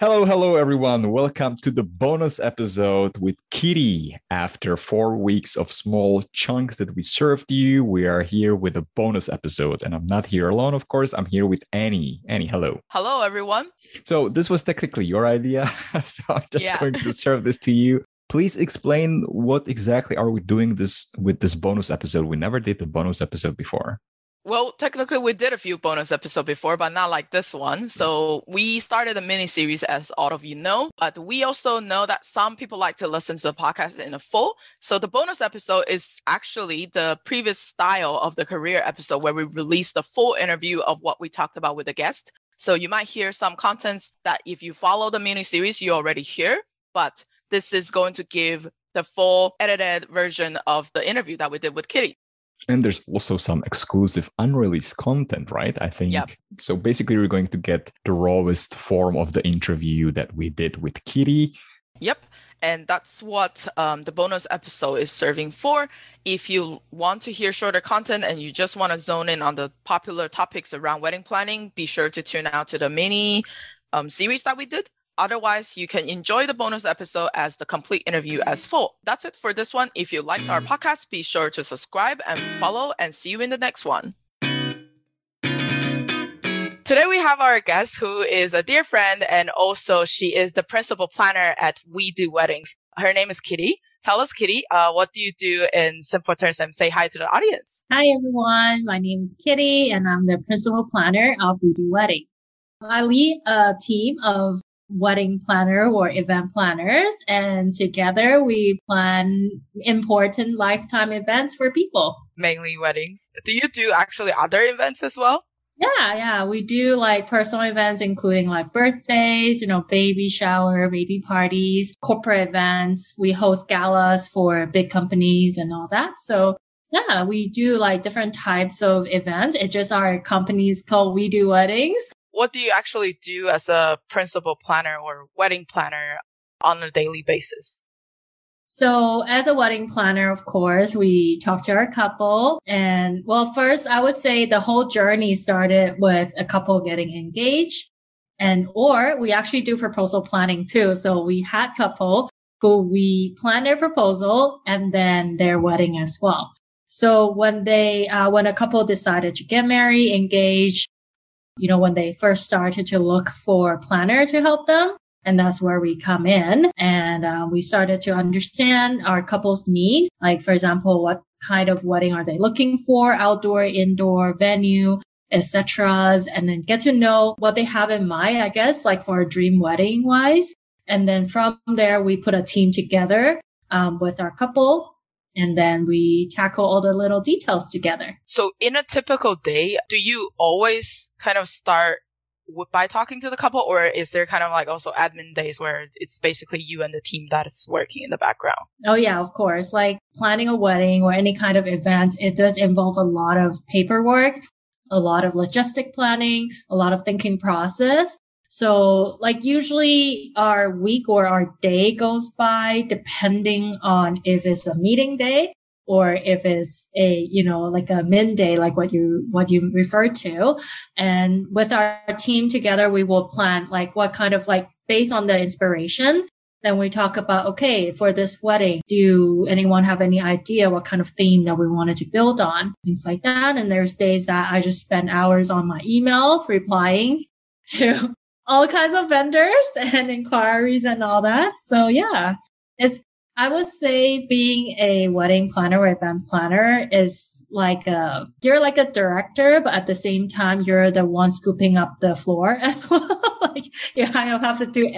Hello, hello, everyone. Welcome to the bonus episode with Kitty. After four weeks of small chunks that we served you, we are here with a bonus episode. And I'm not here alone, of course. I'm here with Annie. Annie, hello. Hello, everyone. So, this was technically your idea. so, I'm just yeah. going to serve this to you. Please explain what exactly are we doing this with this bonus episode? We never did the bonus episode before. Well, technically, we did a few bonus episodes before, but not like this one. So mm. we started a mini series, as all of you know. But we also know that some people like to listen to the podcast in a full. So the bonus episode is actually the previous style of the career episode, where we release the full interview of what we talked about with the guest. So you might hear some contents that, if you follow the mini series, you already hear. But this is going to give the full edited version of the interview that we did with Kitty. And there's also some exclusive unreleased content, right? I think. Yep. So basically, we're going to get the rawest form of the interview that we did with Kitty. Yep. And that's what um, the bonus episode is serving for. If you want to hear shorter content and you just want to zone in on the popular topics around wedding planning, be sure to tune out to the mini um, series that we did. Otherwise, you can enjoy the bonus episode as the complete interview as full. That's it for this one. If you liked our podcast, be sure to subscribe and follow, and see you in the next one. Today we have our guest who is a dear friend and also she is the principal planner at We Do Weddings. Her name is Kitty. Tell us, Kitty, uh, what do you do in simple terms and say hi to the audience? Hi, everyone. My name is Kitty and I'm the principal planner of We Do Wedding. I lead a team of wedding planner or event planners. And together we plan important lifetime events for people. Mainly weddings. Do you do actually other events as well? Yeah, yeah. We do like personal events, including like birthdays, you know, baby shower, baby parties, corporate events. We host galas for big companies and all that. So yeah, we do like different types of events. It's just our company's called We Do Weddings what do you actually do as a principal planner or wedding planner on a daily basis? So as a wedding planner, of course, we talk to our couple. And well, first, I would say the whole journey started with a couple getting engaged and, or we actually do proposal planning too. So we had couple who we plan their proposal and then their wedding as well. So when they, uh, when a couple decided to get married, engage, you know, when they first started to look for a planner to help them. And that's where we come in. And uh, we started to understand our couple's need. Like, for example, what kind of wedding are they looking for? Outdoor, indoor, venue, etc. And then get to know what they have in mind, I guess, like for a dream wedding wise. And then from there, we put a team together um, with our couple and then we tackle all the little details together. So in a typical day, do you always kind of start by talking to the couple or is there kind of like also admin days where it's basically you and the team that is working in the background? Oh yeah, of course. Like planning a wedding or any kind of event, it does involve a lot of paperwork, a lot of logistic planning, a lot of thinking process. So like usually our week or our day goes by depending on if it's a meeting day or if it's a, you know, like a min day, like what you, what you refer to. And with our team together, we will plan like what kind of like based on the inspiration. Then we talk about, okay, for this wedding, do anyone have any idea what kind of theme that we wanted to build on? Things like that. And there's days that I just spend hours on my email replying to all kinds of vendors and inquiries and all that. So yeah, it's, I would say being a wedding planner or event planner is like a, you're like a director, but at the same time, you're the one scooping up the floor as well. like you kind of have to do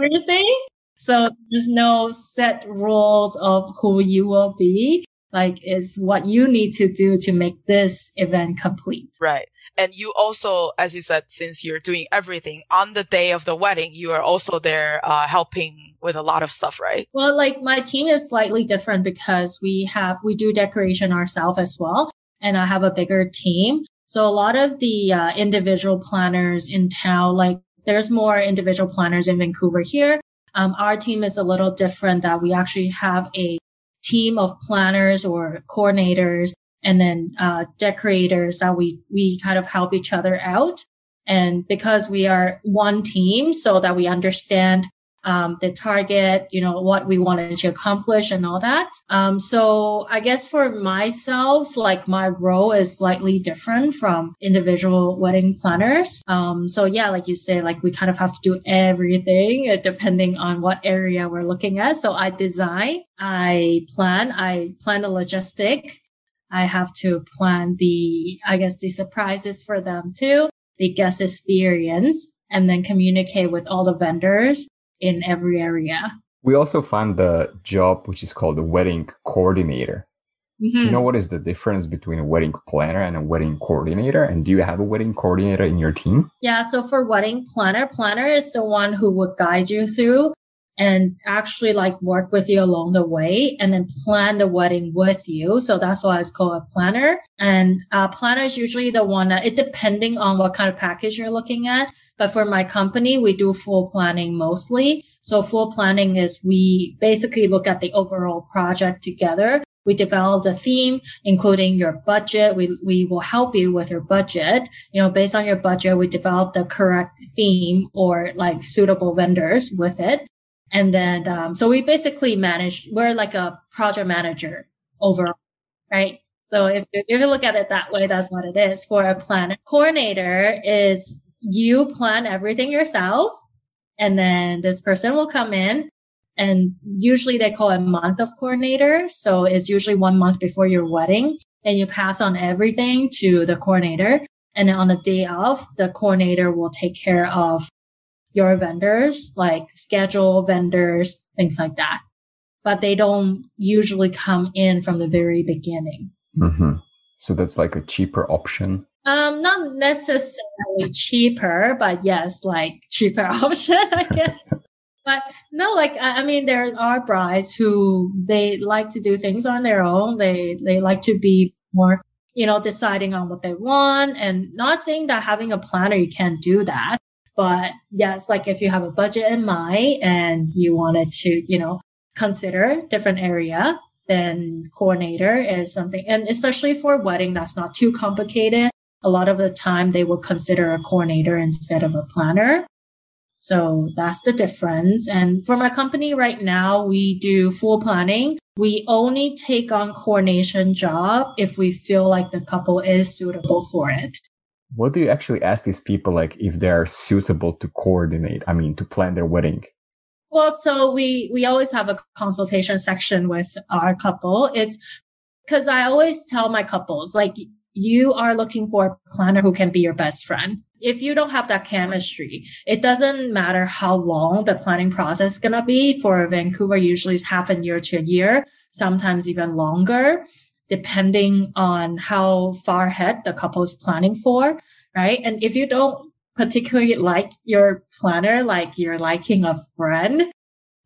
everything. So there's no set rules of who you will be. Like it's what you need to do to make this event complete. Right. And you also, as you said, since you're doing everything on the day of the wedding, you are also there uh, helping with a lot of stuff, right? Well, like my team is slightly different because we have, we do decoration ourselves as well. And I have a bigger team. So a lot of the uh, individual planners in town, like there's more individual planners in Vancouver here. Um, our team is a little different that we actually have a team of planners or coordinators and then uh, decorators that we we kind of help each other out. And because we are one team, so that we understand um, the target, you know, what we wanted to accomplish and all that. Um, so I guess for myself, like my role is slightly different from individual wedding planners. Um, so yeah, like you say, like we kind of have to do everything uh, depending on what area we're looking at. So I design, I plan, I plan the logistic. I have to plan the, I guess, the surprises for them too, the guest experience, and then communicate with all the vendors in every area. We also find the job which is called the wedding coordinator. Mm-hmm. Do you know what is the difference between a wedding planner and a wedding coordinator? And do you have a wedding coordinator in your team? Yeah, so for wedding planner, planner is the one who would guide you through and actually like work with you along the way and then plan the wedding with you. So that's why it's called a planner. And a planner is usually the one that it depending on what kind of package you're looking at. But for my company, we do full planning mostly. So full planning is we basically look at the overall project together. We develop the theme, including your budget. We, we will help you with your budget. You know, based on your budget, we develop the correct theme or like suitable vendors with it. And then, um, so we basically manage, we're like a project manager overall, right? So if, if you look at it that way, that's what it is for a planner. Coordinator is you plan everything yourself and then this person will come in and usually they call a month of coordinator. So it's usually one month before your wedding and you pass on everything to the coordinator. And then on the day of, the coordinator will take care of your vendors, like schedule vendors, things like that. But they don't usually come in from the very beginning. Mm-hmm. So that's like a cheaper option um, not necessarily cheaper, but yes, like cheaper option, I guess. but no, like I mean, there are brides who they like to do things on their own. They they like to be more, you know, deciding on what they want, and not saying that having a planner you can't do that. But yes, like if you have a budget in mind and you wanted to, you know, consider different area, then coordinator is something, and especially for wedding that's not too complicated a lot of the time they will consider a coordinator instead of a planner. So that's the difference. And for my company right now, we do full planning. We only take on coordination job if we feel like the couple is suitable for it. What do you actually ask these people like if they're suitable to coordinate? I mean, to plan their wedding? Well, so we we always have a consultation section with our couple. It's because I always tell my couples like you are looking for a planner who can be your best friend. If you don't have that chemistry, it doesn't matter how long the planning process is going to be. For Vancouver, usually is half a year to a year, sometimes even longer, depending on how far ahead the couple is planning for, right? And if you don't particularly like your planner, like you're liking a friend,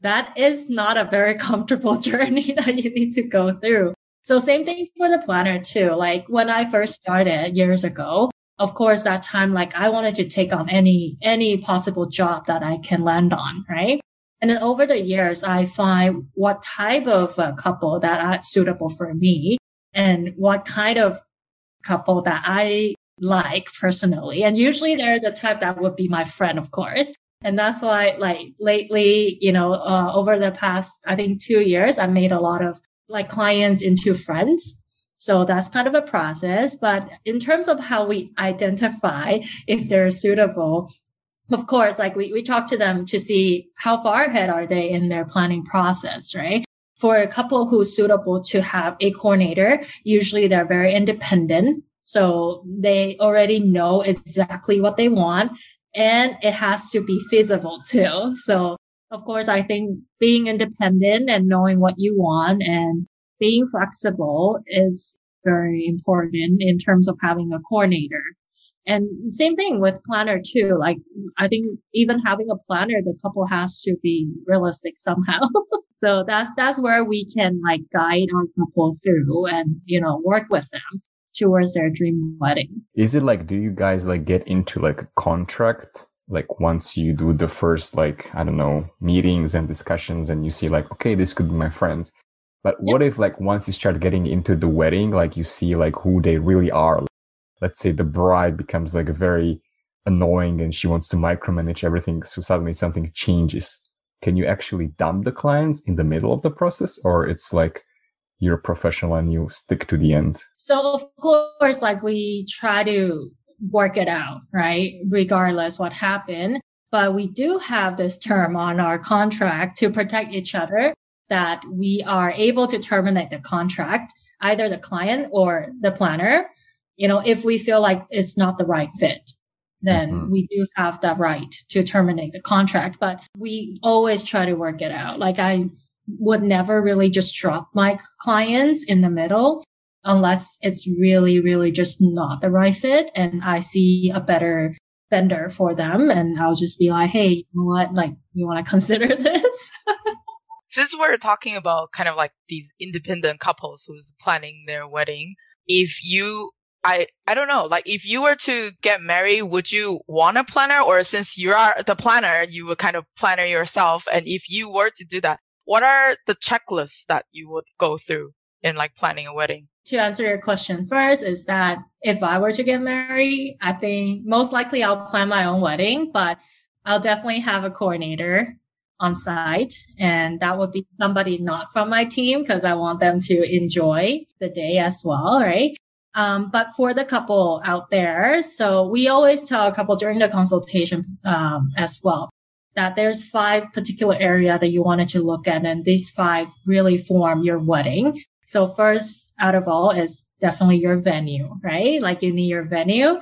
that is not a very comfortable journey that you need to go through. So same thing for the planner too. Like when I first started years ago, of course, that time, like I wanted to take on any, any possible job that I can land on. Right. And then over the years, I find what type of couple that are suitable for me and what kind of couple that I like personally. And usually they're the type that would be my friend, of course. And that's why like lately, you know, uh, over the past, I think two years, I made a lot of like clients into friends. So that's kind of a process. But in terms of how we identify if they're suitable, of course, like we, we talk to them to see how far ahead are they in their planning process, right? For a couple who's suitable to have a coordinator, usually they're very independent. So they already know exactly what they want and it has to be feasible too. So of course, I think being independent and knowing what you want and being flexible is very important in terms of having a coordinator. And same thing with planner too. Like I think even having a planner, the couple has to be realistic somehow. so that's that's where we can like guide our couple through and you know work with them towards their dream wedding. Is it like do you guys like get into like a contract like once you do the first like i don't know meetings and discussions and you see like okay this could be my friends but what if like once you start getting into the wedding like you see like who they really are let's say the bride becomes like a very annoying and she wants to micromanage everything. So suddenly something changes. Can you actually dump the clients in the middle of the process or it's like you're professional and you stick to the end? So of course, like we try to work it out, right? Regardless what happened. But we do have this term on our contract to protect each other that we are able to terminate the contract, either the client or the planner, you know, if we feel like it's not the right fit then mm-hmm. we do have that right to terminate the contract. But we always try to work it out. Like I would never really just drop my clients in the middle unless it's really, really just not the right fit. And I see a better vendor for them. And I'll just be like, Hey, you know what? Like, you want to consider this? Since we're talking about kind of like these independent couples who's planning their wedding, if you I I don't know. Like if you were to get married, would you want a planner or since you are the planner, you would kind of planner yourself? And if you were to do that, what are the checklists that you would go through in like planning a wedding? To answer your question first is that if I were to get married, I think most likely I'll plan my own wedding, but I'll definitely have a coordinator on site and that would be somebody not from my team because I want them to enjoy the day as well, right? Um, but for the couple out there, so we always tell a couple during the consultation um, as well that there's five particular area that you wanted to look at, and these five really form your wedding. So first out of all is definitely your venue, right? Like you need your venue.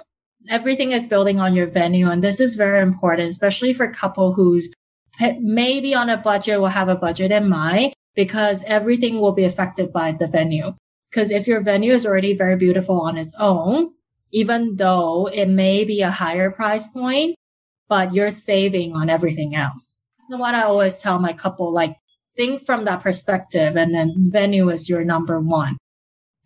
Everything is building on your venue, and this is very important, especially for a couple who's maybe on a budget will have a budget in mind because everything will be affected by the venue. Because if your venue is already very beautiful on its own, even though it may be a higher price point, but you're saving on everything else. So what I always tell my couple, like think from that perspective and then venue is your number one.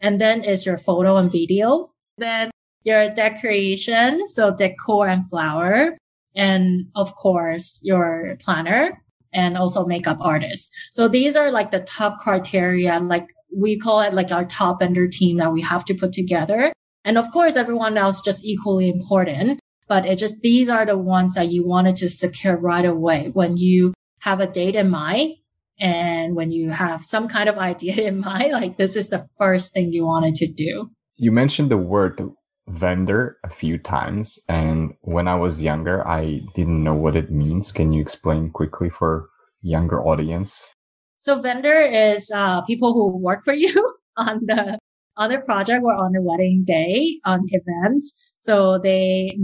And then is your photo and video. Then your decoration. So decor and flower. And of course, your planner and also makeup artist. So these are like the top criteria, like we call it like our top vendor team that we have to put together. And of course, everyone else just equally important, but it just, these are the ones that you wanted to secure right away when you have a date in mind. And when you have some kind of idea in mind, like this is the first thing you wanted to do. You mentioned the word vendor a few times. And when I was younger, I didn't know what it means. Can you explain quickly for younger audience? So vendor is uh, people who work for you on the on the project or on the wedding day on events. So they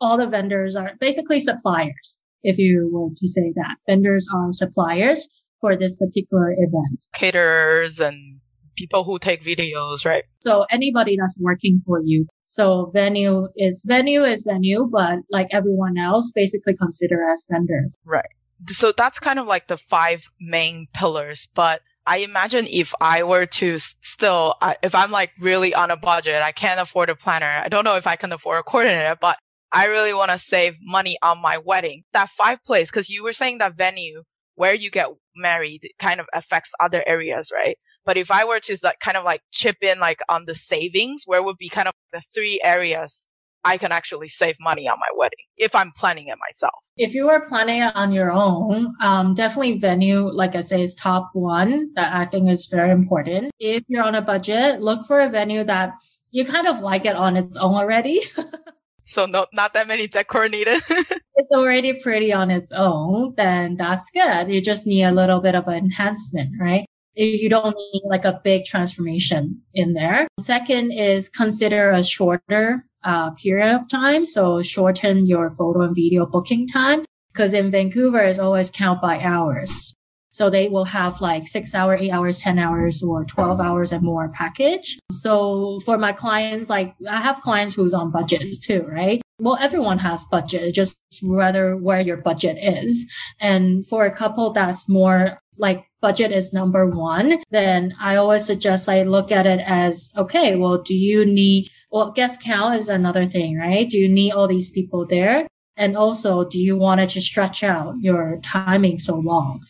all the vendors are basically suppliers. If you were to say that vendors are suppliers for this particular event. Caterers and people who take videos, right? So anybody that's working for you. So venue is venue is venue, but like everyone else, basically consider as vendor. Right so that's kind of like the five main pillars. But I imagine if I were to still, if I'm like really on a budget, I can't afford a planner. I don't know if I can afford a coordinator, but I really want to save money on my wedding. That five place, cause you were saying that venue where you get married kind of affects other areas, right? But if I were to like kind of like chip in like on the savings, where would be kind of the three areas I can actually save money on my wedding if I'm planning it myself. If you are planning it on your own, um, definitely venue, like I say, is top one that I think is very important. If you're on a budget, look for a venue that you kind of like it on its own already. so no, not that many decor needed. it's already pretty on its own, then that's good. You just need a little bit of an enhancement, right? You don't need like a big transformation in there. Second is consider a shorter uh, period of time. So shorten your photo and video booking time because in Vancouver it's always count by hours. So they will have like six hour, eight hours, 10 hours or 12 hours and more package. So for my clients, like I have clients who's on budget too, right? Well, everyone has budget, just rather where your budget is. And for a couple that's more like budget is number one, then I always suggest I look at it as, okay, well, do you need well, guest count is another thing, right? Do you need all these people there? And also, do you want to stretch out your timing so long?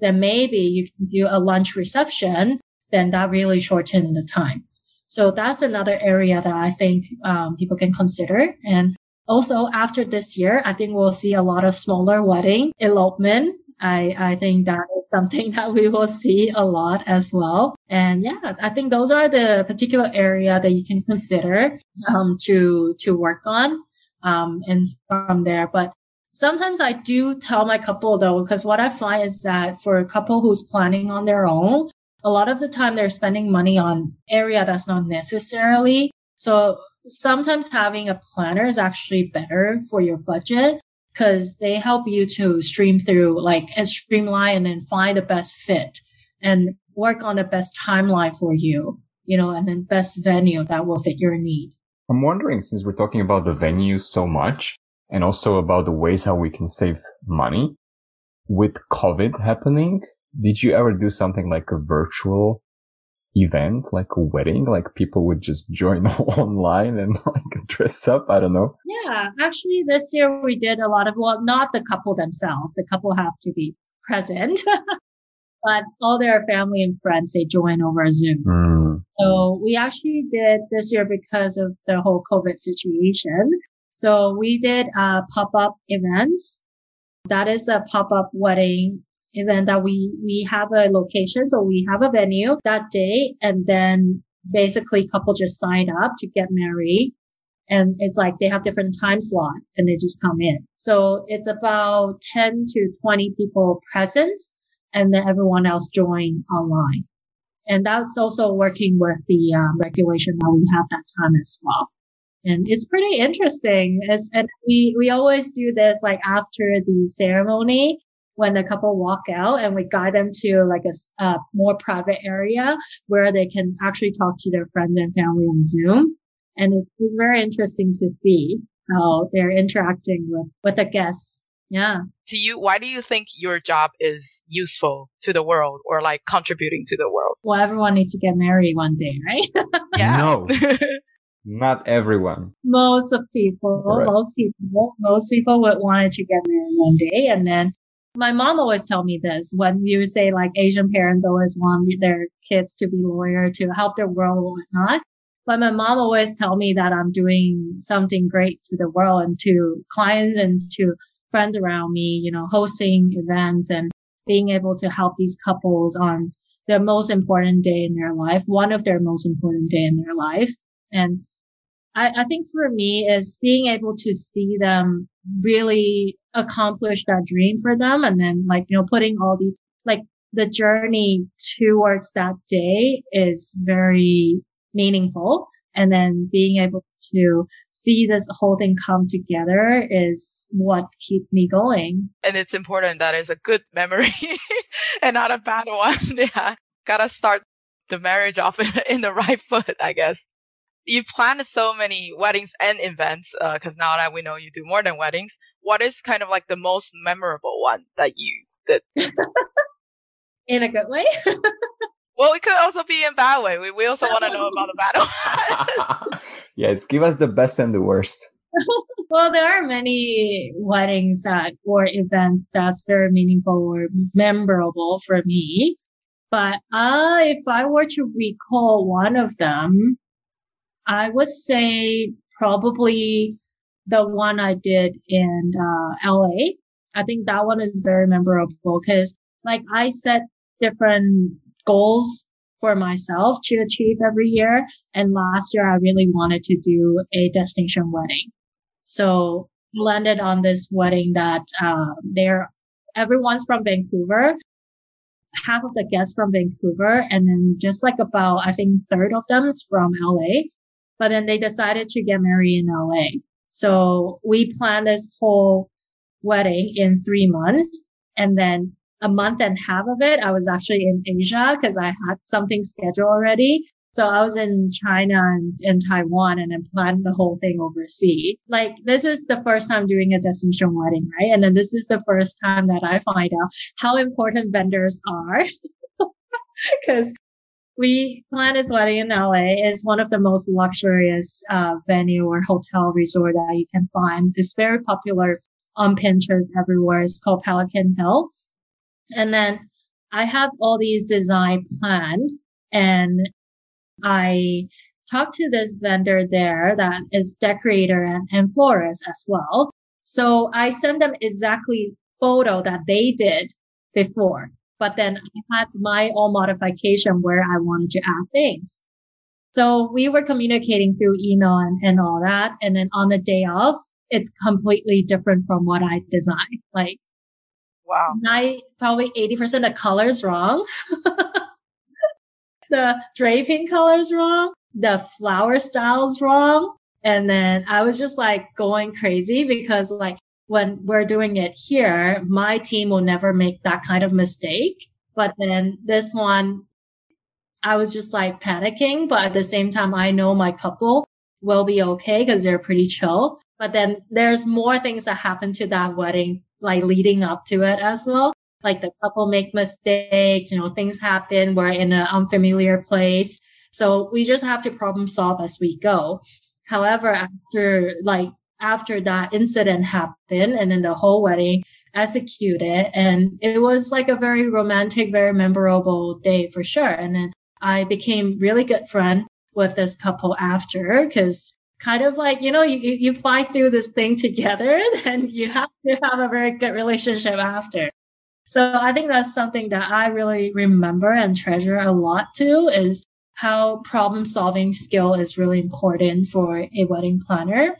Then maybe you can do a lunch reception. Then that really shorten the time. So that's another area that I think um, people can consider. And also after this year, I think we'll see a lot of smaller wedding elopement. I, I think that is something that we will see a lot as well. And yes, I think those are the particular area that you can consider um, to to work on um, and from there. But sometimes I do tell my couple though, because what I find is that for a couple who's planning on their own, a lot of the time they're spending money on area that's not necessarily. So sometimes having a planner is actually better for your budget because they help you to stream through like and streamline and find the best fit and work on the best timeline for you, you know, and then best venue that will fit your need. I'm wondering, since we're talking about the venue so much and also about the ways how we can save money with COVID happening, did you ever do something like a virtual event, like a wedding? Like people would just join online and like dress up? I don't know. Yeah, actually this year we did a lot of, well, not the couple themselves. The couple have to be present. but all their family and friends they join over Zoom. Mm. So we actually did this year because of the whole COVID situation. So we did a pop-up events. That is a pop-up wedding event that we, we have a location. So we have a venue that day and then basically couple just sign up to get married. And it's like they have different time slot and they just come in. So it's about 10 to 20 people present and then everyone else join online. And that's also working with the um, regulation that we have that time as well. And it's pretty interesting. As, and we, we always do this like after the ceremony when the couple walk out and we guide them to like a, a more private area where they can actually talk to their friends and family on Zoom. And it is very interesting to see how they're interacting with, with the guests. Yeah. To you, why do you think your job is useful to the world or like contributing to the world? Well, everyone needs to get married one day, right? yeah. No. Not everyone. Most of people, right. most people, most people would want to get married one day. And then my mom always tell me this when you say like Asian parents always want their kids to be lawyer to help their world or whatnot. But my mom always tell me that I'm doing something great to the world and to clients and to friends around me, you know, hosting events and being able to help these couples on the most important day in their life, one of their most important day in their life. And I, I think for me is being able to see them really accomplish that dream for them. And then like, you know, putting all these, like the journey towards that day is very meaningful. And then being able to see this whole thing come together is what keeps me going. And it's important that it's a good memory and not a bad one. yeah. Gotta start the marriage off in the right foot, I guess you planned so many weddings and events because uh, now that we know you do more than weddings what is kind of like the most memorable one that you did? In a good way? Well it could also be in bad way. We, we also want to know about the bad ones. Yes give us the best and the worst. Well there are many weddings that or events that's very meaningful or memorable for me but uh, if I were to recall one of them, I would say probably the one I did in uh, LA. I think that one is very memorable because like I set different goals for myself to achieve every year. And last year I really wanted to do a destination wedding. So landed on this wedding that, uh, they're, everyone's from Vancouver. Half of the guests from Vancouver and then just like about, I think third of them is from LA but then they decided to get married in LA. So we planned this whole wedding in three months. And then a month and a half of it, I was actually in Asia because I had something scheduled already. So I was in China and, in Taiwan and then planned the whole thing overseas. Like this is the first time doing a destination wedding, right? And then this is the first time that I find out how important vendors are. Cause we plan this wedding in LA. is one of the most luxurious uh, venue or hotel resort that you can find. It's very popular on Pinterest everywhere. It's called Pelican Hill. And then I have all these design planned and I talked to this vendor there that is decorator and, and florist as well. So I sent them exactly photo that they did before, but then I had my own modification where I wanted to add things. So we were communicating through email and, and all that. And then on the day of, it's completely different from what I designed. Like, wow, I probably 80% of colors wrong. the draping colors wrong. The flower styles wrong. And then I was just like going crazy because like when we're doing it here, my team will never make that kind of mistake. But then this one, I was just like panicking. But at the same time, I know my couple will be okay because they're pretty chill. But then there's more things that happen to that wedding, like leading up to it as well. Like the couple make mistakes, you know, things happen. We're in an unfamiliar place. So we just have to problem solve as we go. However, after like after that incident happened and then the whole wedding executed and it was like a very romantic, very memorable day for sure. And then I became really good friend with this couple after because kind of like, you know, you, you fight through this thing together and you have to have a very good relationship after. So I think that's something that I really remember and treasure a lot too is how problem solving skill is really important for a wedding planner.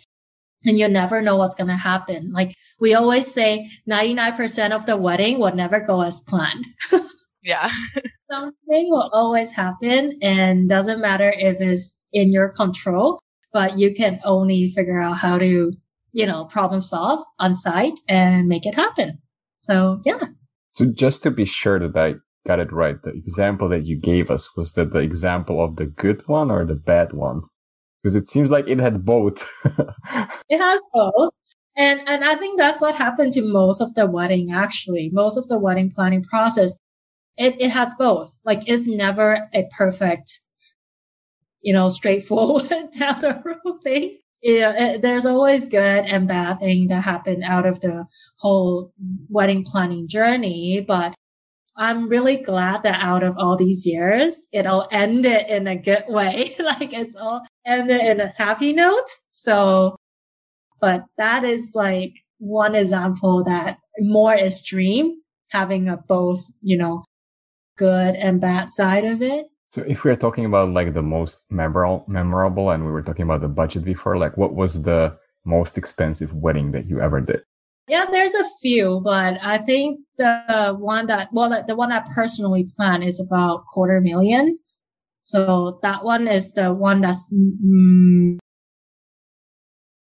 And you never know what's going to happen. Like we always say 99% of the wedding will never go as planned. yeah. Something will always happen and doesn't matter if it's in your control, but you can only figure out how to, you know, problem solve on site and make it happen. So yeah. So just to be sure that I got it right, the example that you gave us was that the example of the good one or the bad one? Because it seems like it had both. it has both. And and I think that's what happened to most of the wedding actually. Most of the wedding planning process, it, it has both. Like it's never a perfect, you know, straightforward down the road thing know, it, eh, there's always good and bad thing that happen out of the whole wedding planning journey. But I'm really glad that out of all these years, it all ended in a good way. like it's all ended in a happy note. So, but that is like one example that more extreme, having a both, you know, good and bad side of it. So if we're talking about like the most memorable, memorable, and we were talking about the budget before, like what was the most expensive wedding that you ever did? Yeah, there's a few, but I think the one that, well, the one I personally plan is about quarter million. So that one is the one that's mm,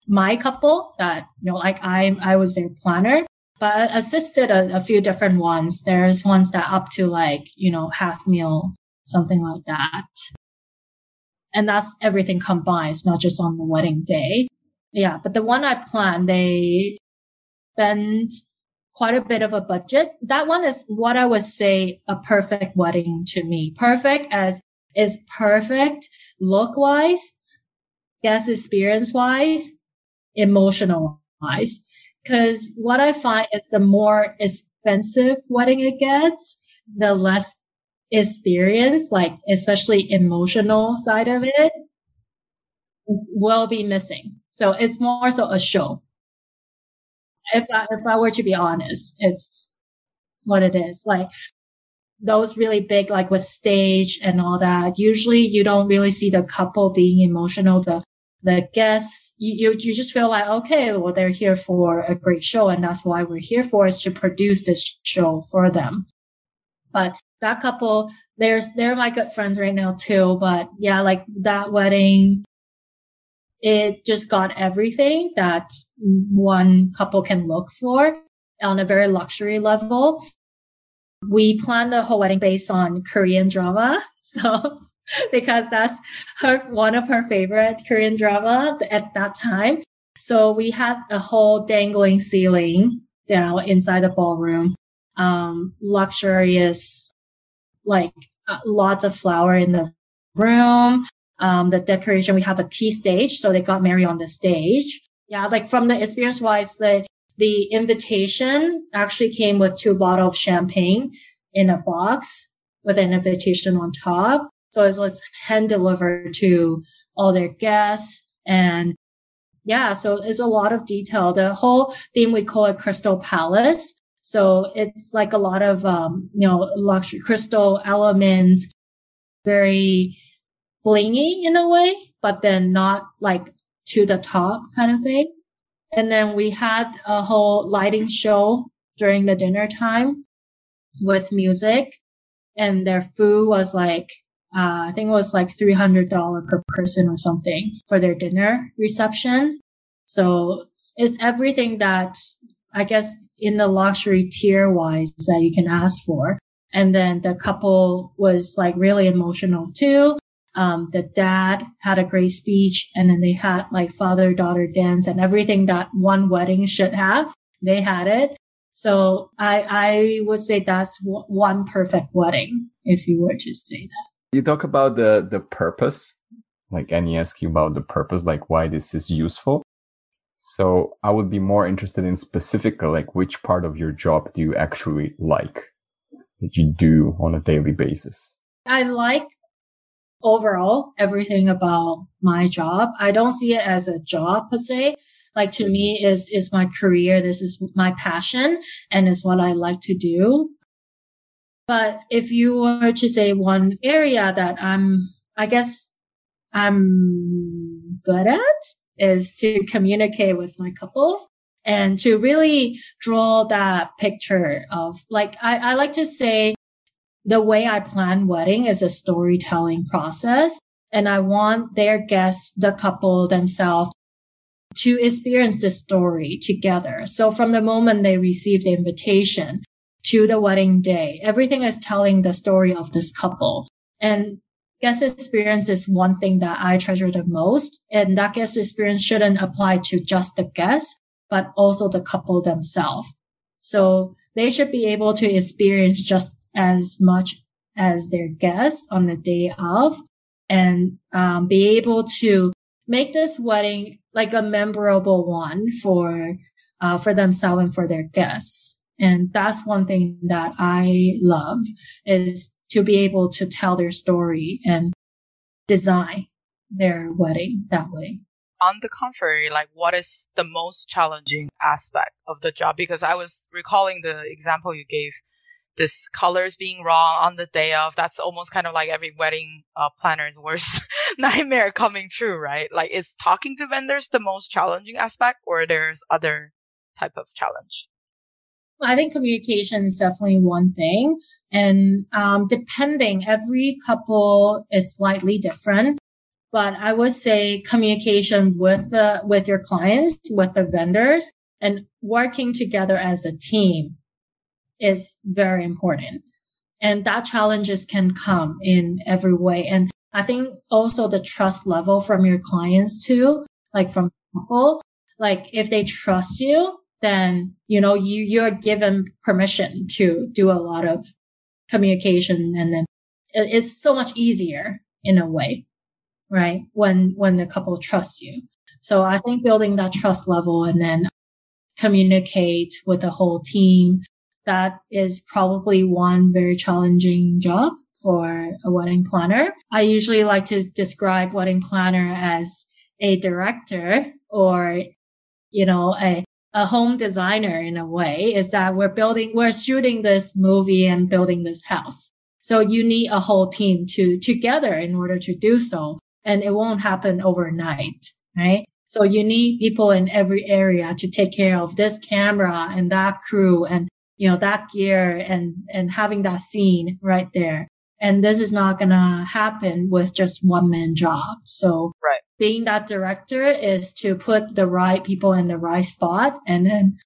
my couple that, you know, like I, I was their planner, but I assisted a, a few different ones. There's ones that up to like, you know, half meal something like that. And that's everything combined, not just on the wedding day. Yeah. But the one I planned, they spend quite a bit of a budget. That one is what I would say a perfect wedding to me. Perfect as is perfect look wise, guest experience wise, emotional wise. Cause what I find is the more expensive wedding it gets, the less experience, like especially emotional side of it, will be missing. So it's more so a show. If I, if I were to be honest, it's, it's what it is. Like those really big, like with stage and all that. Usually you don't really see the couple being emotional. The, the guests, you, you, you just feel like, okay, well, they're here for a great show. And that's why we're here for is to produce this show for them. But that couple, there's they're my good friends right now too. But yeah, like that wedding, it just got everything that one couple can look for on a very luxury level. We planned the whole wedding based on Korean drama. So because that's her one of her favorite Korean drama at that time. So we had a whole dangling ceiling down inside the ballroom, um, luxurious like uh, lots of flower in the room. Um, the decoration, we have a tea stage. So they got married on the stage. Yeah. Like from the experience wise, the, the invitation actually came with two bottles of champagne in a box with an invitation on top. So it was hand delivered to all their guests and yeah, so it's a lot of detail. The whole theme we call it Crystal Palace. So it's like a lot of um, you know luxury crystal elements, very blingy in a way, but then not like to the top kind of thing. And then we had a whole lighting show during the dinner time with music and their food was like uh, I think it was like $300 per person or something for their dinner reception. So it's everything that I guess in the luxury tier wise that you can ask for. And then the couple was like really emotional too. Um, the dad had a great speech and then they had like father daughter dance and everything that one wedding should have. They had it. So I, I would say that's w- one perfect wedding if you were to say that you talk about the the purpose like any ask you about the purpose like why this is useful so i would be more interested in specifically like which part of your job do you actually like that you do on a daily basis i like overall everything about my job i don't see it as a job per se. Like to me is is my career this is my passion and is what i like to do. But if you were to say one area that I'm, I guess I'm good at is to communicate with my couples and to really draw that picture of like, I, I like to say the way I plan wedding is a storytelling process. And I want their guests, the couple themselves to experience the story together. So from the moment they receive the invitation, to the wedding day. Everything is telling the story of this couple. And guest experience is one thing that I treasure the most. And that guest experience shouldn't apply to just the guests, but also the couple themselves. So they should be able to experience just as much as their guests on the day of and um, be able to make this wedding like a memorable one for uh, for themselves and for their guests. And that's one thing that I love is to be able to tell their story and design their wedding that way. On the contrary, like what is the most challenging aspect of the job? Because I was recalling the example you gave, this colors being wrong on the day of. That's almost kind of like every wedding uh, planner's worst nightmare coming true, right? Like is talking to vendors the most challenging aspect or there's other type of challenge? I think communication is definitely one thing. And um, depending, every couple is slightly different. But I would say communication with the, with your clients, with the vendors and working together as a team is very important. And that challenges can come in every way. And I think also the trust level from your clients too, like from people, like if they trust you, then you know you you're given permission to do a lot of communication and then it's so much easier in a way right when when the couple trusts you so i think building that trust level and then communicate with the whole team that is probably one very challenging job for a wedding planner i usually like to describe wedding planner as a director or you know a a home designer in a way is that we're building, we're shooting this movie and building this house. So you need a whole team to together in order to do so. And it won't happen overnight, right? So you need people in every area to take care of this camera and that crew and, you know, that gear and, and having that scene right there. And this is not going to happen with just one man job. So right. being that director is to put the right people in the right spot and then,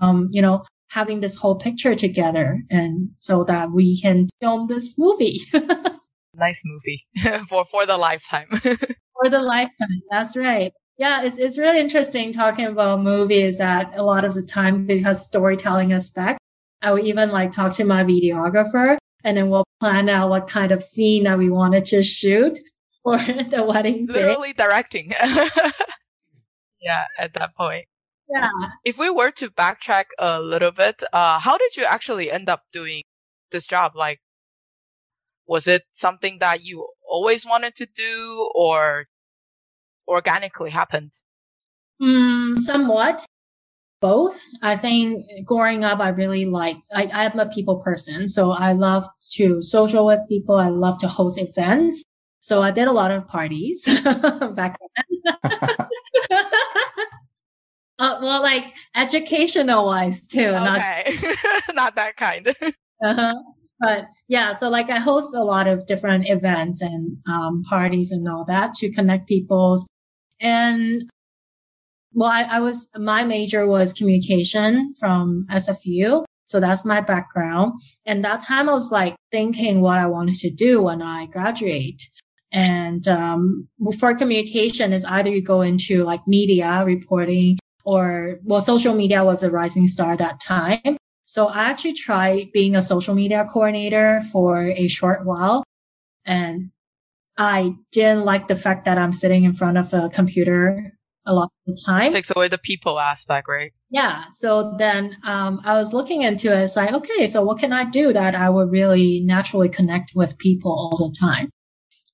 um, you know, having this whole picture together and so that we can film this movie. nice movie for, for the lifetime. for the lifetime. That's right. Yeah, it's, it's really interesting talking about movies that a lot of the time because storytelling aspect. I would even like talk to my videographer and then we'll plan out what kind of scene that we wanted to shoot for the wedding day. Literally directing. yeah, at that point. Yeah. If we were to backtrack a little bit, uh, how did you actually end up doing this job? Like, was it something that you always wanted to do or organically happened? Mm, somewhat both. I think growing up, I really liked, I, I'm a people person. So I love to social with people. I love to host events. So I did a lot of parties back then. uh, well, like educational wise too. Okay. Not, not that kind. uh-huh. But yeah, so like I host a lot of different events and um, parties and all that to connect peoples. And well, I, I was, my major was communication from SFU. So that's my background. And that time I was like thinking what I wanted to do when I graduate. And um, for communication is either you go into like media reporting or well, social media was a rising star at that time. So I actually tried being a social media coordinator for a short while. And I didn't like the fact that I'm sitting in front of a computer a lot of the time. Takes away the people aspect, right? Yeah. So then um, I was looking into it. It's like, okay, so what can I do that I would really naturally connect with people all the time?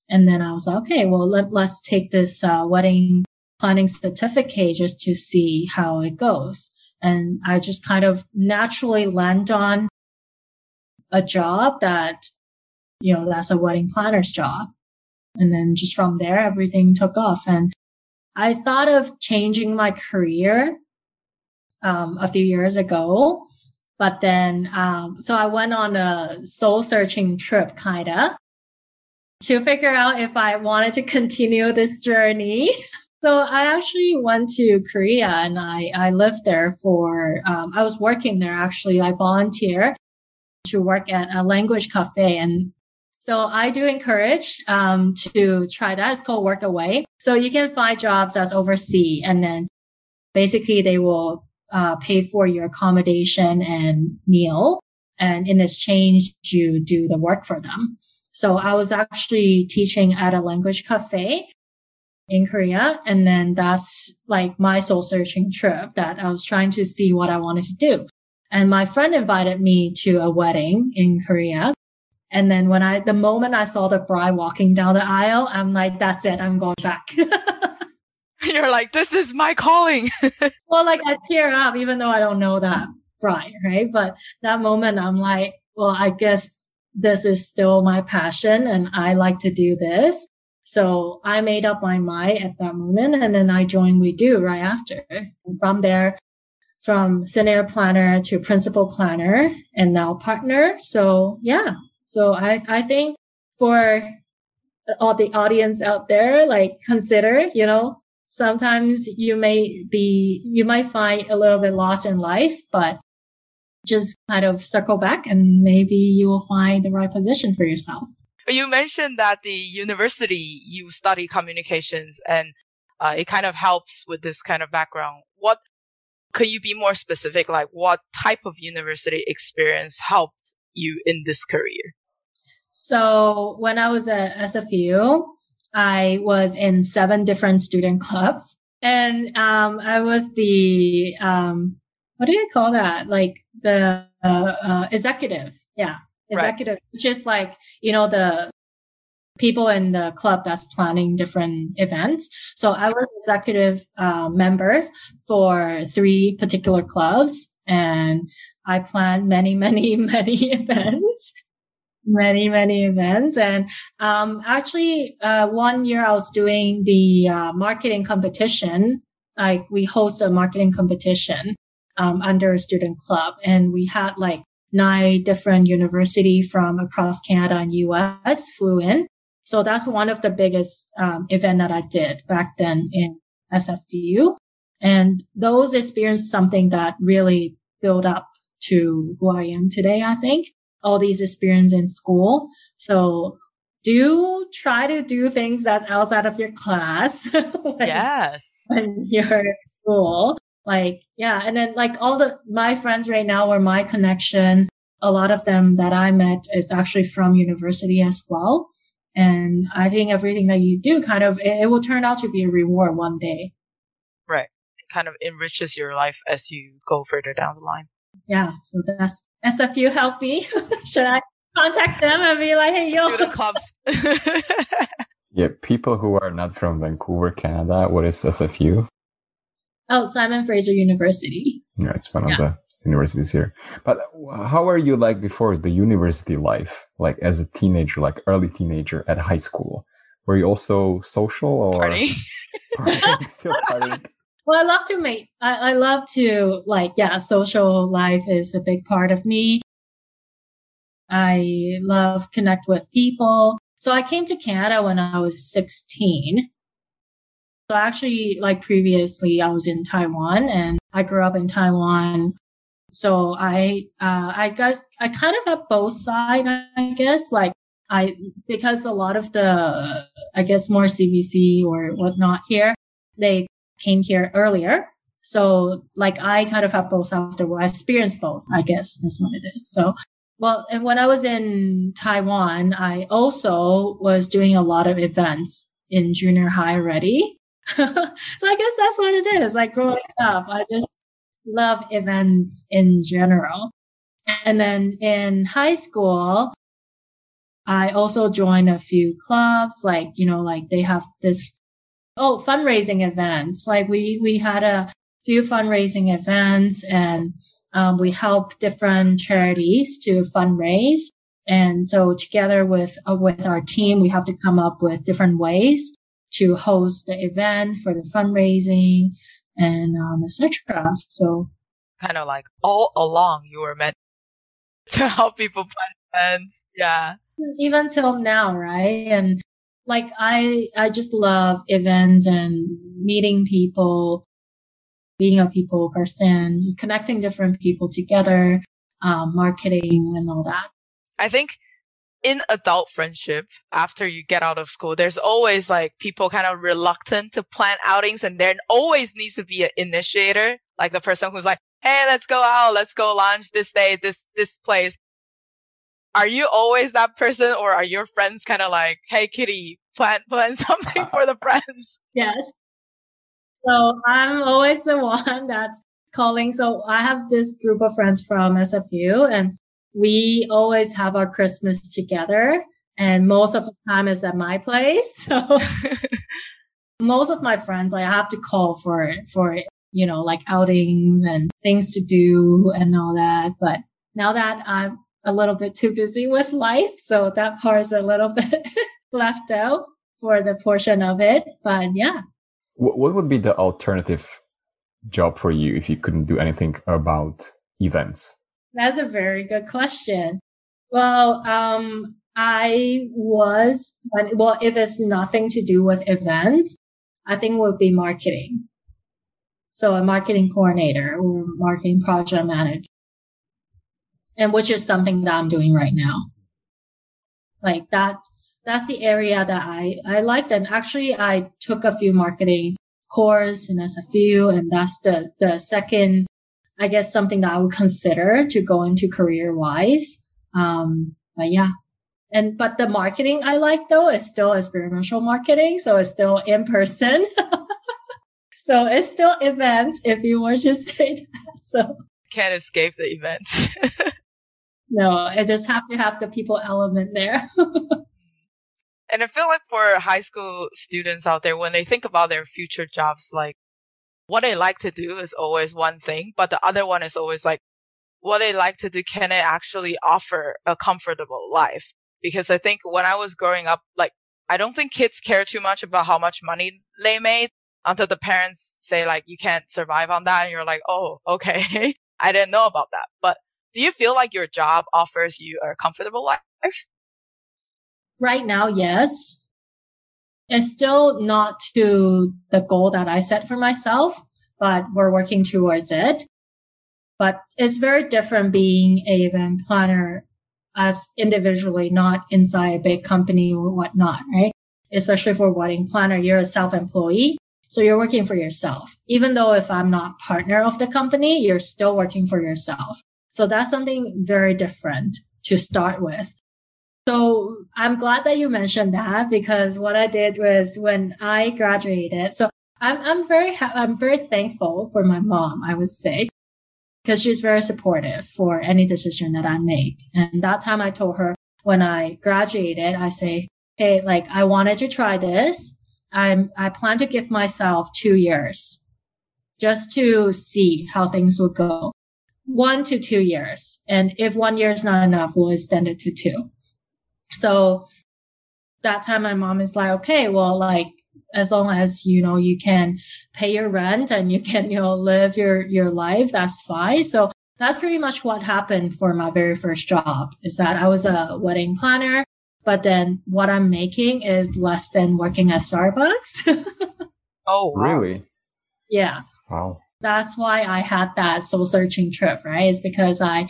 And then I was like, okay, well, let, us take this uh, wedding planning certificate just to see how it goes. And I just kind of naturally land on a job that, you know, that's a wedding planner's job. And then just from there, everything took off. And I thought of changing my career um, a few years ago, but then um, so I went on a soul searching trip, kinda, to figure out if I wanted to continue this journey. So I actually went to Korea and I I lived there for um, I was working there actually. I volunteer to work at a language cafe and so I do encourage um, to try that. It's called Workaway. So you can find jobs as overseas and then basically they will uh, pay for your accommodation and meal. And in exchange, you do the work for them. So I was actually teaching at a language cafe in Korea. And then that's like my soul searching trip that I was trying to see what I wanted to do. And my friend invited me to a wedding in Korea. And then when I, the moment I saw the bride walking down the aisle, I'm like, that's it. I'm going back. You're like, this is my calling. well, like I tear up, even though I don't know that bride, right? But that moment, I'm like, well, I guess this is still my passion and I like to do this. So I made up my mind at that moment and then I joined We Do right after. And from there, from senior planner to principal planner and now partner. So yeah, so I, I think for all the audience out there, like consider, you know, sometimes you may be, you might find a little bit lost in life, but just kind of circle back and maybe you will find the right position for yourself. You mentioned that the university you study communications and uh, it kind of helps with this kind of background. What could you be more specific? Like what type of university experience helped you in this career? So when I was at SFU, I was in seven different student clubs and um, I was the, um, what do you call that? Like the uh, uh, executive. Yeah. Executive, right. which is like, you know, the people in the club that's planning different events. So I was executive uh, members for three particular clubs and I planned many, many, many events many many events. And um, actually uh, one year i was doing the uh, marketing competition. Like we host a marketing competition um, under a student club. And we had like nine different university from across canada and us flew in. So that's one of the biggest um, event that i did back then in SFU and those experiences something that really built up to who i am today i think all these experience in school. So do try to do things that's outside of your class. when, yes. When you're at school. Like, yeah. And then like all the, my friends right now or my connection, a lot of them that I met is actually from university as well. And I think everything that you do kind of, it, it will turn out to be a reward one day. Right. It kind of enriches your life as you go further down the line yeah, so that's SFU help me. Should I contact them and be like, hey, yo? Do the clubs. Yeah, people who are not from Vancouver, Canada, what is SFU? Oh, Simon Fraser University. Yeah, it's one yeah. of the universities here. But how are you like before the university life, like as a teenager, like early teenager at high school? Were you also social or Party. still partying? Well, I love to make, I, I love to like, yeah, social life is a big part of me. I love connect with people. So I came to Canada when I was 16. So actually, like previously, I was in Taiwan and I grew up in Taiwan. So I, uh, I guess I kind of have both sides, I guess. Like I, because a lot of the, I guess more CBC or whatnot here, they came here earlier. So like I kind of have both the world. I experienced both, I guess that's what it is. So well, and when I was in Taiwan, I also was doing a lot of events in junior high already. so I guess that's what it is. Like growing up, I just love events in general. And then in high school, I also joined a few clubs, like, you know, like they have this, oh, fundraising events. Like we, we had a few fundraising events and um, we help different charities to fundraise. And so together with, uh, with our team, we have to come up with different ways to host the event for the fundraising and, um, etc. So kind of like all along you were meant to help people plan events. Yeah. Even till now, right? And like I, I just love events and meeting people being a people person, connecting different people together, um, marketing and all that. I think in adult friendship, after you get out of school, there's always like people kind of reluctant to plan outings and there always needs to be an initiator, like the person who's like, Hey, let's go out. Let's go lunch this day, this, this place. Are you always that person or are your friends kind of like, Hey, Kitty, plan, plan something for the friends? Yes. So I'm always the one that's calling. So I have this group of friends from SFU and we always have our Christmas together. And most of the time is at my place. So most of my friends, I have to call for, for, you know, like outings and things to do and all that. But now that I'm a little bit too busy with life, so that part is a little bit left out for the portion of it. But yeah, what would be the alternative job for you if you couldn't do anything about events? That's a very good question. Well, um, I was, well, if it's nothing to do with events, I think would be marketing. So a marketing coordinator or marketing project manager. And which is something that I'm doing right now. Like that, that's the area that I, I liked. And actually I took a few marketing course in SFU. And that's the, the second, I guess, something that I would consider to go into career wise. Um, but yeah. And, but the marketing I like though is still experiential marketing. So it's still in person. so it's still events if you were to say that. So can't escape the events. no, I just have to have the people element there. And I feel like for high school students out there, when they think about their future jobs, like what they like to do is always one thing, but the other one is always like what they like to do. Can it actually offer a comfortable life? Because I think when I was growing up, like I don't think kids care too much about how much money they made until the parents say like, you can't survive on that. And you're like, Oh, okay. I didn't know about that. But do you feel like your job offers you a comfortable life? Right now, yes. It's still not to the goal that I set for myself, but we're working towards it. But it's very different being a event planner as individually, not inside a big company or whatnot, right? Especially for wedding planner, you're a self-employee. So you're working for yourself. Even though if I'm not partner of the company, you're still working for yourself. So that's something very different to start with. So I'm glad that you mentioned that because what I did was when I graduated. So I'm, I'm very, I'm very thankful for my mom, I would say, because she's very supportive for any decision that I make. And that time I told her when I graduated, I say, hey, like I wanted to try this. I'm, I plan to give myself two years just to see how things will go. One to two years. And if one year is not enough, we'll extend it to two. So that time my mom is like, okay, well, like as long as you know you can pay your rent and you can you know live your your life that's fine so that's pretty much what happened for my very first job is that i was a wedding planner but then what i'm making is less than working at starbucks oh wow. really yeah wow that's why i had that soul searching trip right is because i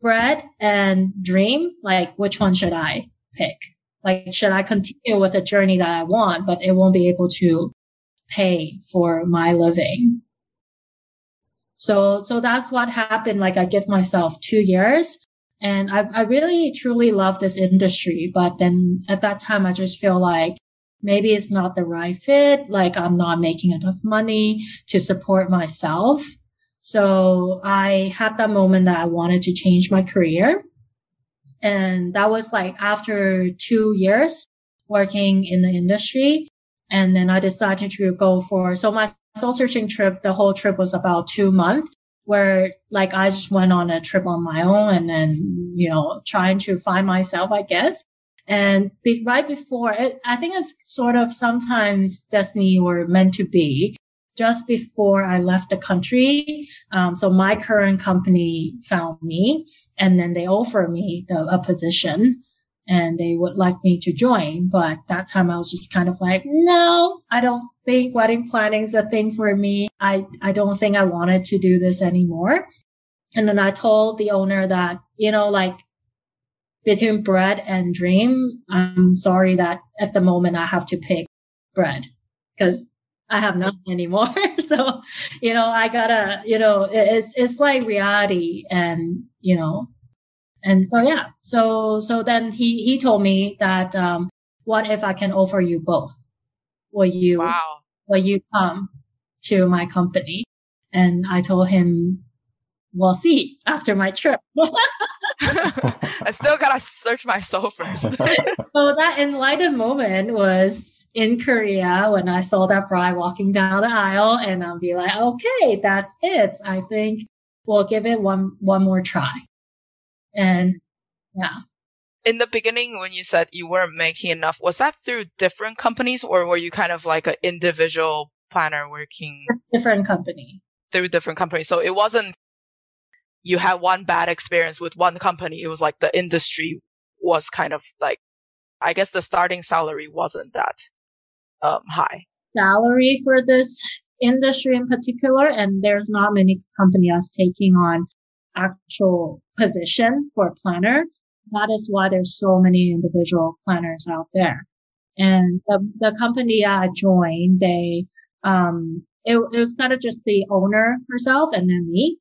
bread and dream like which one should i pick like, should I continue with a journey that I want, but it won't be able to pay for my living? So, so that's what happened. Like I give myself two years and I, I really truly love this industry. But then at that time, I just feel like maybe it's not the right fit. Like I'm not making enough money to support myself. So I had that moment that I wanted to change my career. And that was like after two years working in the industry. And then I decided to go for, so my soul searching trip, the whole trip was about two months where like I just went on a trip on my own and then, you know, trying to find myself, I guess. And be, right before it, I think it's sort of sometimes destiny or meant to be just before I left the country. Um, so my current company found me and then they offer me the, a position and they would like me to join. But that time I was just kind of like, no, I don't think wedding planning is a thing for me. I, I don't think I wanted to do this anymore. And then I told the owner that, you know, like between bread and dream, I'm sorry that at the moment I have to pick bread because I have nothing anymore. so, you know, I gotta, you know, it's, it's like reality and, you know, and so, yeah. So, so then he, he told me that, um, what if I can offer you both? Will you, wow. will you come to my company? And I told him, we'll see after my trip. I still gotta search my soul first. so that enlightened moment was in Korea when I saw that bride walking down the aisle and I'll be like, okay, that's it. I think we'll give it one one more try. And yeah. In the beginning, when you said you weren't making enough, was that through different companies or were you kind of like an individual planner working? Different company. Through different companies. So it wasn't you had one bad experience with one company. It was like the industry was kind of like, I guess the starting salary wasn't that um, high. Salary for this industry in particular, and there's not many companies taking on actual position for a planner. That is why there's so many individual planners out there. And the, the company I joined, they, um, it, it was kind of just the owner herself and then me.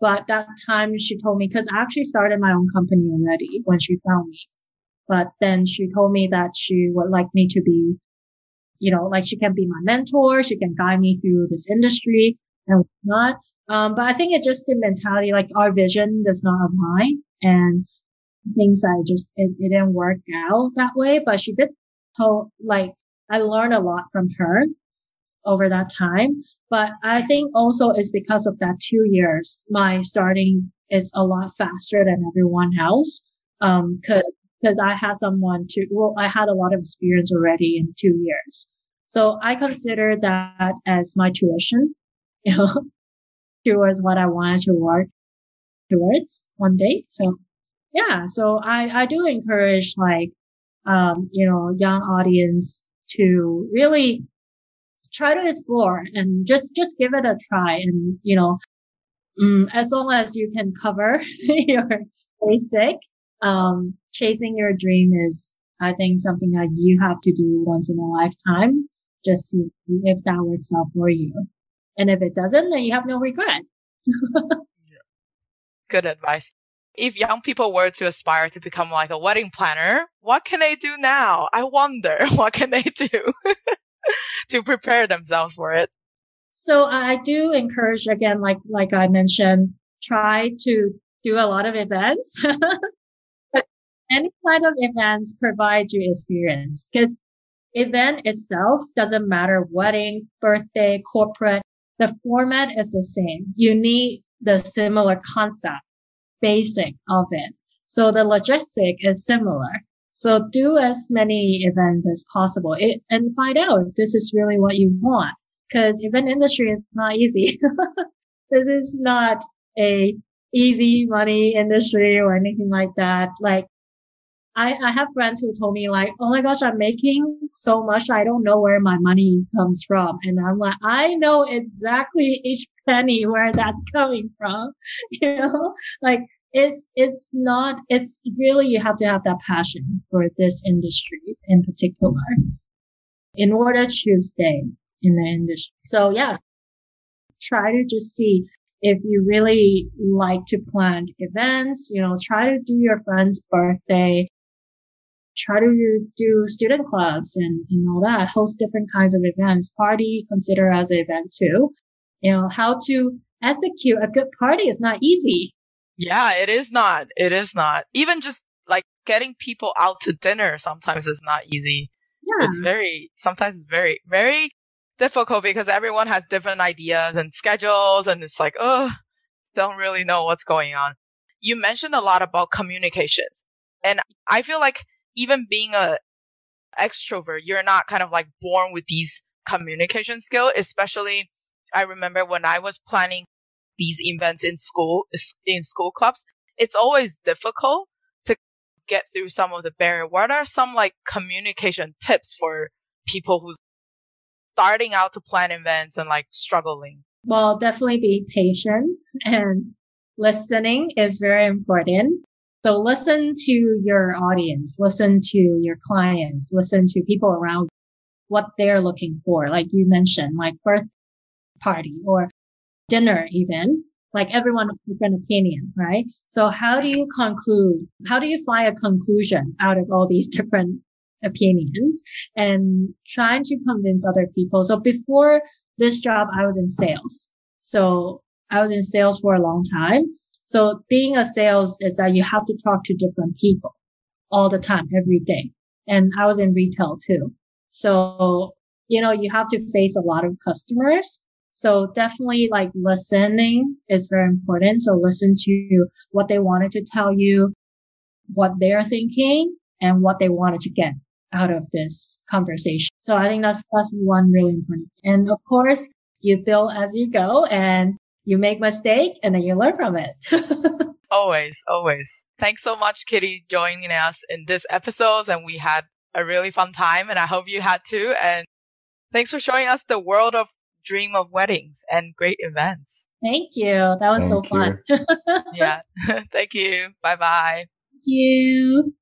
But that time she told me, cause I actually started my own company already when she found me. But then she told me that she would like me to be, you know, like she can be my mentor. She can guide me through this industry and whatnot. Um, but I think it's just the mentality, like our vision does not align and things I just, it, it didn't work out that way. But she did tell, like, I learned a lot from her over that time. But I think also it's because of that two years, my starting is a lot faster than everyone else. Um, cause, cause I had someone to, well, I had a lot of experience already in two years. So I consider that as my tuition, you know, towards what I wanted to work towards one day. So yeah, so I, I do encourage like, um, you know, young audience to really try to explore and just just give it a try and you know um, as long as you can cover your basic um, chasing your dream is i think something that you have to do once in a lifetime just to see if that works out for you and if it doesn't then you have no regret good advice if young people were to aspire to become like a wedding planner what can they do now i wonder what can they do to prepare themselves for it. So I do encourage again, like like I mentioned, try to do a lot of events. any kind of events provide you experience because event itself doesn't matter wedding, birthday, corporate. The format is the same. You need the similar concept, basic of it. So the logistic is similar. So do as many events as possible it, and find out if this is really what you want. Cause event industry is not easy. this is not a easy money industry or anything like that. Like I, I have friends who told me like, oh my gosh, I'm making so much. I don't know where my money comes from. And I'm like, I know exactly each penny where that's coming from. You know, like it's, it's not, it's really, you have to have that passion for this industry in particular in order to stay in the industry. So yeah, try to just see if you really like to plan events, you know, try to do your friend's birthday, try to do student clubs and, and all that, host different kinds of events, party consider as an event too. You know, how to execute a good party is not easy. Yeah, it is not. It is not. Even just like getting people out to dinner sometimes is not easy. Yeah. It's very, sometimes it's very, very difficult because everyone has different ideas and schedules and it's like, oh, don't really know what's going on. You mentioned a lot about communications and I feel like even being a extrovert, you're not kind of like born with these communication skills, especially I remember when I was planning these events in school, in school clubs, it's always difficult to get through some of the barrier. What are some like communication tips for people who's starting out to plan events and like struggling? Well, definitely be patient and listening is very important. So listen to your audience, listen to your clients, listen to people around what they're looking for. Like you mentioned, like birth party or dinner even, like everyone has different opinion, right? So how do you conclude? How do you find a conclusion out of all these different opinions and trying to convince other people. So before this job, I was in sales. So I was in sales for a long time. So being a sales is that you have to talk to different people all the time, every day. And I was in retail too. So, you know, you have to face a lot of customers. So definitely like listening is very important. So listen to what they wanted to tell you, what they're thinking and what they wanted to get out of this conversation. So I think that's, that's one really important. And of course, you build as you go and you make mistake and then you learn from it. always, always. Thanks so much, Kitty, joining us in this episode. And we had a really fun time and I hope you had too. And thanks for showing us the world of dream of weddings and great events. Thank you. That was Thank so fun. yeah. Thank you. Bye bye. Thank you.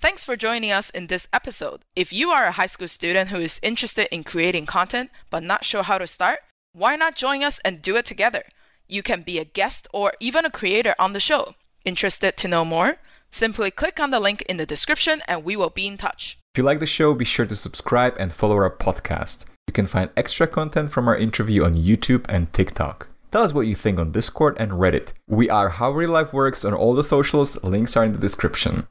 Thanks for joining us in this episode. If you are a high school student who is interested in creating content but not sure how to start, why not join us and do it together? You can be a guest or even a creator on the show. Interested to know more? Simply click on the link in the description and we will be in touch. If you like the show, be sure to subscribe and follow our podcast. You can find extra content from our interview on YouTube and TikTok. Tell us what you think on Discord and Reddit. We are How Real Life Works on all the socials, links are in the description.